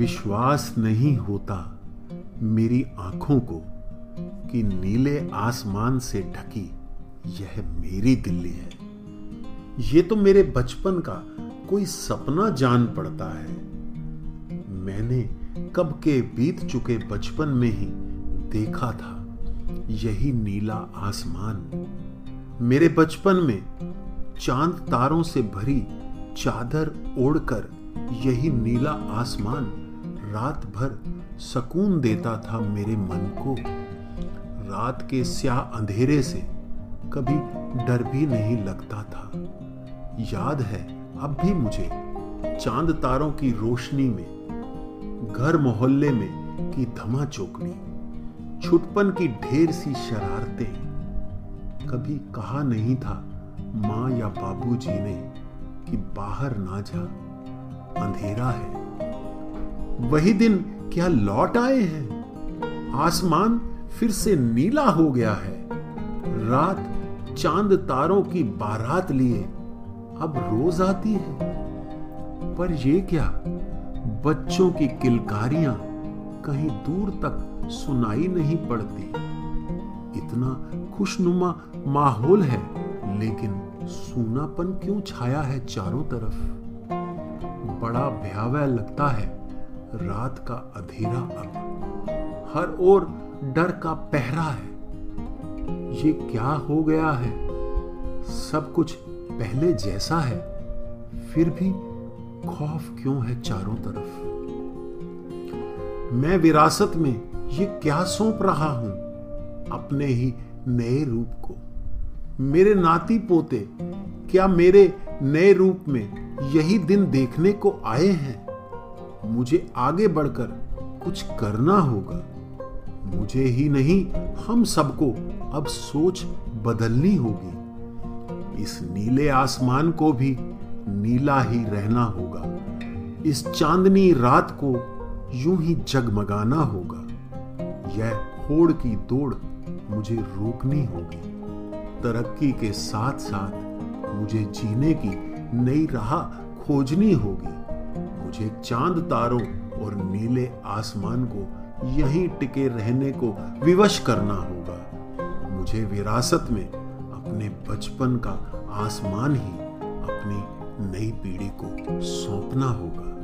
विश्वास नहीं होता मेरी आँखों को कि नीले आसमान से ढकी यह मेरी दिल्ली है। ये तो मेरे बचपन का कोई सपना जान पड़ता है। मैंने कब के बीत चुके बचपन में ही देखा था यही नीला आसमान। मेरे बचपन में चाँद तारों से भरी चादर ओढ़कर यही नीला आसमान रात भर सुकून देता था मेरे मन को। रात के स्याह अंधेरे से कभी डर भी नहीं लगता था। याद है, अब भी मुझे चाँद तारों की रोशनी में, घर मोहल्ले में की धमा चौकड़ी, छुटपन की ढेर सी शरारतें। कभी कहा नहीं था माँ या बाबूजी ने कि बाहर ना जा, अंधेरा है। वही दिन क्या लौट आए हैं? आसमान फिर से नीला हो गया है। रात चाँद तारों की बारात लिए अब रोज आती है। पर ये क्या? बच्चों की किलकारियाँ कहीं दूर तक सुनाई नहीं पड़ती। इतना खुशनुमा माहौल है, लेकिन सूनापन क्यों छाया है चारों तरफ़? बड़ा भयावह लगता है रात का अंधेरा अब। हर ओर डर का पहरा है। ये क्या हो गया है? सब कुछ पहले जैसा है। फिर भी खौफ क्यों है चारों तरफ़? मैं विरासत में ये क्या सौंप रहा हूँ? अपने ही नए रूप को। मेरे नाती पोते, क्या मेरे नए रूप में यही दिन देखने को आए हैं? मुझे आगे बढ़कर कुछ करना होगा। मुझे ही नहीं, हम सबको अब सोच बदलनी होगी। इस नीले आसमान को भी नीला ही रहना होगा। इस चांदनी रात को यूँ ही जगमगाना होगा। यह होड़ की दौड़ मुझे रोकनी होगी। तरक्की के साथ साथ मुझे जीने की नई राह खोजनी होगी। मुझे चाँद तारों और नीले आसमान को यहीं टिके रहने को विवश करना होगा। मुझे विरासत में अपने बचपन का आसमान ही अपनी नई पीढ़ी को सौंपना होगा।